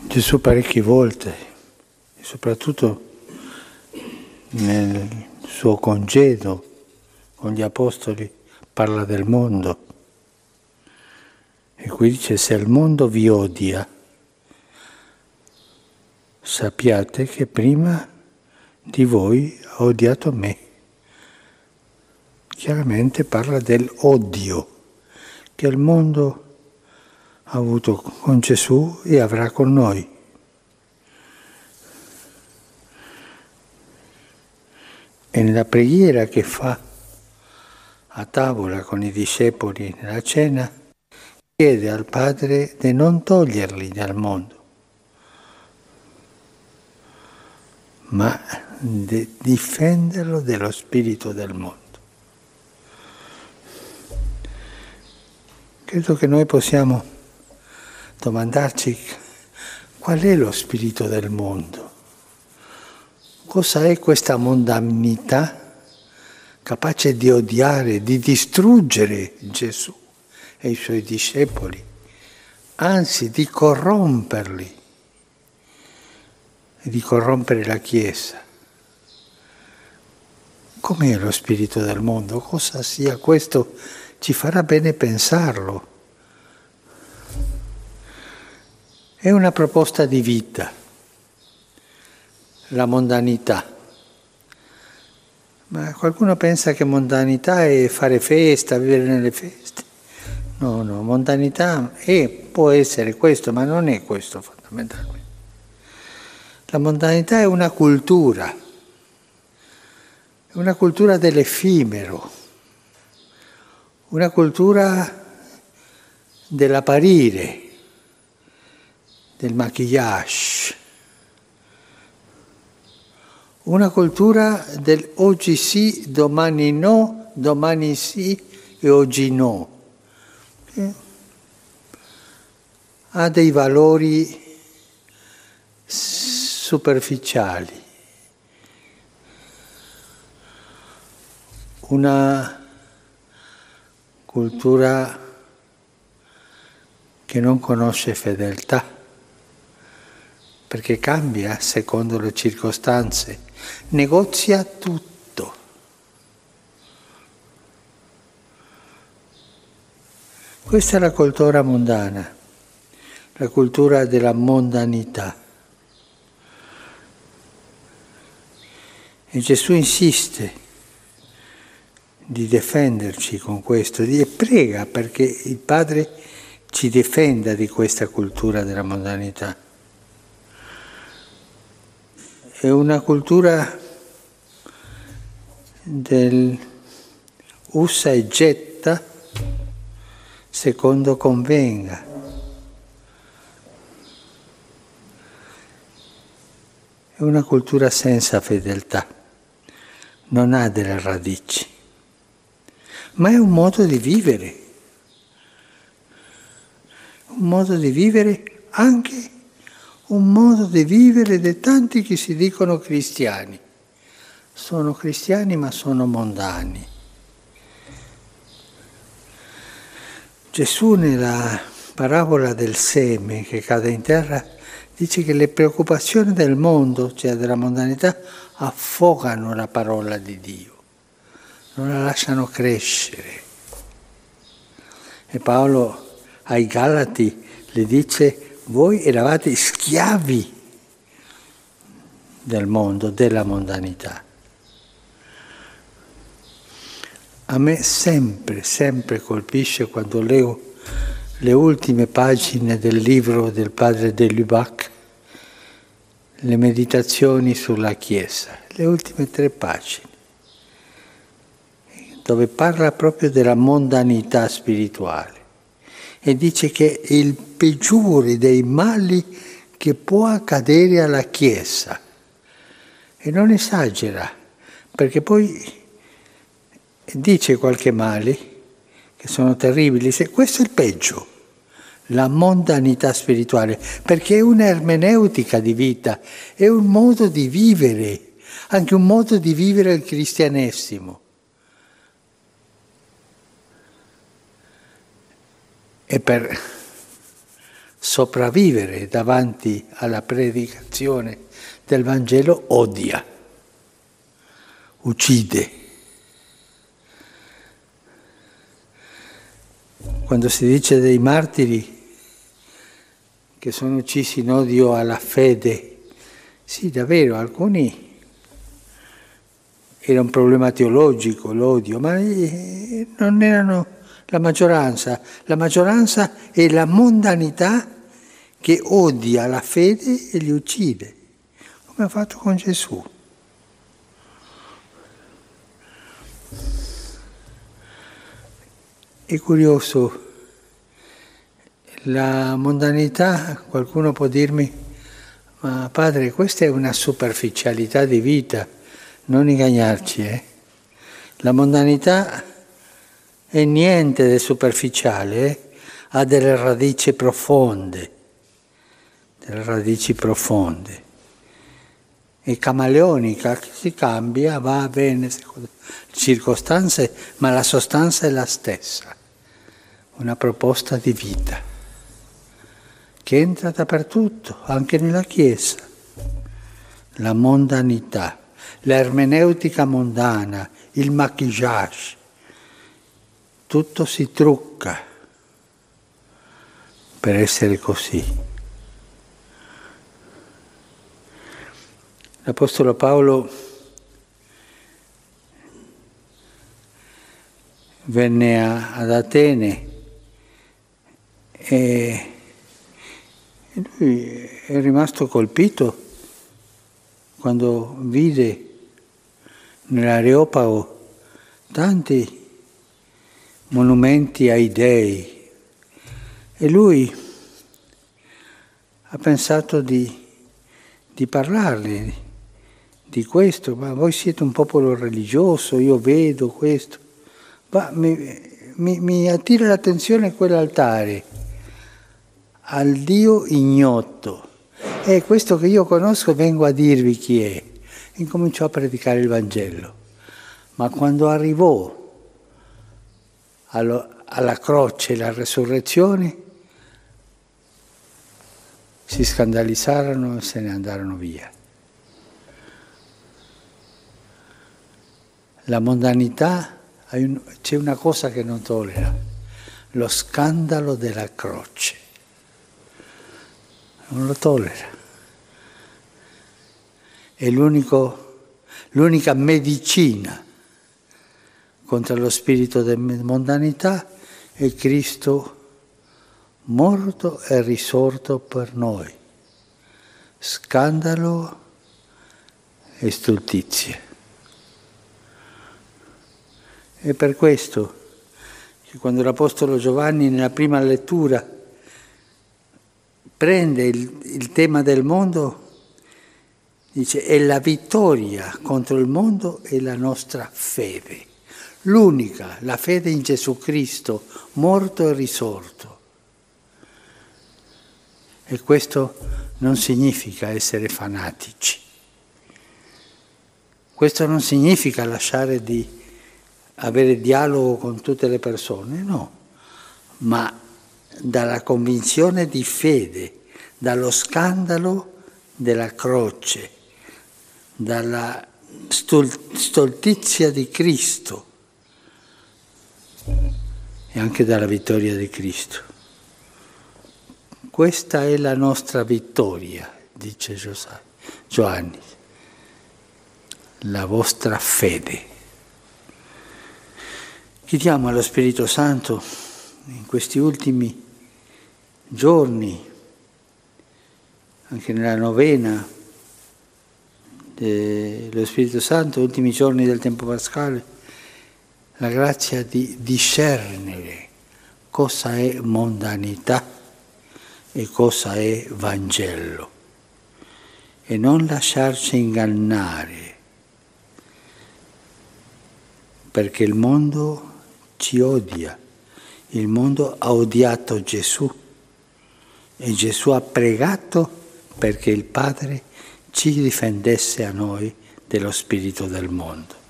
Gesù parecchie volte, soprattutto nel suo congedo con gli apostoli, parla del mondo. E qui dice, se il mondo vi odia, sappiate che prima di voi ha odiato me. Chiaramente parla dell'odio che il mondo ha avuto con Gesù e avrà con noi. E nella preghiera che fa a tavola con i discepoli nella cena, chiede al Padre di non toglierli dal mondo, ma di difenderlo dello spirito del mondo. Credo che noi possiamo domandarci qual è lo spirito del mondo, cosa è questa mondanità capace di odiare, di distruggere Gesù e i suoi discepoli, anzi di corromperli di corrompere la Chiesa. Com'è lo spirito del mondo? Cosa sia questo? Ci farà bene pensarlo. È una proposta di vita, la mondanità. Ma qualcuno pensa che mondanità è fare festa, vivere nelle feste. No, no, mondanità è, può essere questo, ma non è questo fondamentalmente. La mondanità è una cultura, è una cultura dell'effimero, una cultura dell'apparire, del maquillage, una cultura del oggi sì, domani no, domani sì e oggi no. Eh? Ha dei valori superficiali, una cultura che non conosce fedeltà, perché cambia secondo le circostanze, negozia tutto. Questa è la cultura mondana, la cultura della mondanità. E Gesù insiste di difenderci con questo e prega perché il Padre ci difenda di questa cultura della mondanità. È una cultura del usa e getta secondo convenga. È una cultura senza fedeltà non ha delle radici, ma è un modo di vivere, un modo di vivere anche un modo di vivere di tanti che si dicono cristiani. Sono cristiani ma sono mondani. Gesù nella parabola del seme che cade in terra dice che le preoccupazioni del mondo, cioè della mondanità, affogano la parola di Dio, non la lasciano crescere. E Paolo ai Galati le dice, voi eravate schiavi del mondo, della mondanità. A me sempre, sempre colpisce quando leggo le ultime pagine del libro del padre de Lubac, le meditazioni sulla Chiesa, le ultime tre pagine, dove parla proprio della mondanità spirituale e dice che è il peggiore dei mali che può accadere alla Chiesa. E non esagera, perché poi dice qualche male che sono terribili, questo è il peggio, la mondanità spirituale, perché è un'ermeneutica di vita, è un modo di vivere, anche un modo di vivere il cristianesimo. E per sopravvivere davanti alla predicazione del Vangelo odia, uccide. Quando si dice dei martiri che sono uccisi in odio alla fede, sì, davvero, alcuni era un problema teologico l'odio, ma eh, non erano la maggioranza. La maggioranza è la mondanità che odia la fede e li uccide, come ha fatto con Gesù. È curioso, la mondanità, qualcuno può dirmi, ma padre, questa è una superficialità di vita, non ingannarci, eh? La mondanità è niente di superficiale, eh? ha delle radici profonde, delle radici profonde. E camaleonica si cambia, va bene, secondo circostanze, ma la sostanza è la stessa, una proposta di vita che entra dappertutto, anche nella Chiesa. La mondanità, l'ermeneutica mondana, il maquillage, tutto si trucca per essere così. L'Apostolo Paolo venne a, ad Atene e lui è rimasto colpito quando vide nell'Areopago tanti monumenti ai dei e lui ha pensato di, di parlargli di questo, ma voi siete un popolo religioso, io vedo questo, ma mi, mi, mi attira l'attenzione quell'altare al Dio ignoto. E questo che io conosco vengo a dirvi chi è. Incominciò a predicare il Vangelo. Ma quando arrivò alla croce e alla resurrezione, si scandalizzarono e se ne andarono via. La mondanità, c'è una cosa che non tollera, lo scandalo della croce. Non lo tollera. È l'unica medicina contro lo spirito di mondanità è Cristo morto e risorto per noi. Scandalo e stultizie. È per questo che quando l'Apostolo Giovanni nella prima lettura prende il, il tema del mondo, dice è la vittoria contro il mondo e la nostra fede l'unica, la fede in Gesù Cristo, morto e risorto. E questo non significa essere fanatici. Questo non significa lasciare di avere dialogo con tutte le persone, no, ma dalla convinzione di fede, dallo scandalo della croce, dalla stoltizia di Cristo e anche dalla vittoria di Cristo. Questa è la nostra vittoria, dice Giovanni, la vostra fede. Chiediamo allo Spirito Santo in questi ultimi giorni, anche nella novena dello Spirito Santo, ultimi giorni del tempo pascale, la grazia di discernere cosa è mondanità e cosa è Vangelo e non lasciarci ingannare perché il mondo ci odia, il mondo ha odiato Gesù e Gesù ha pregato perché il Padre ci difendesse a noi dello spirito del mondo.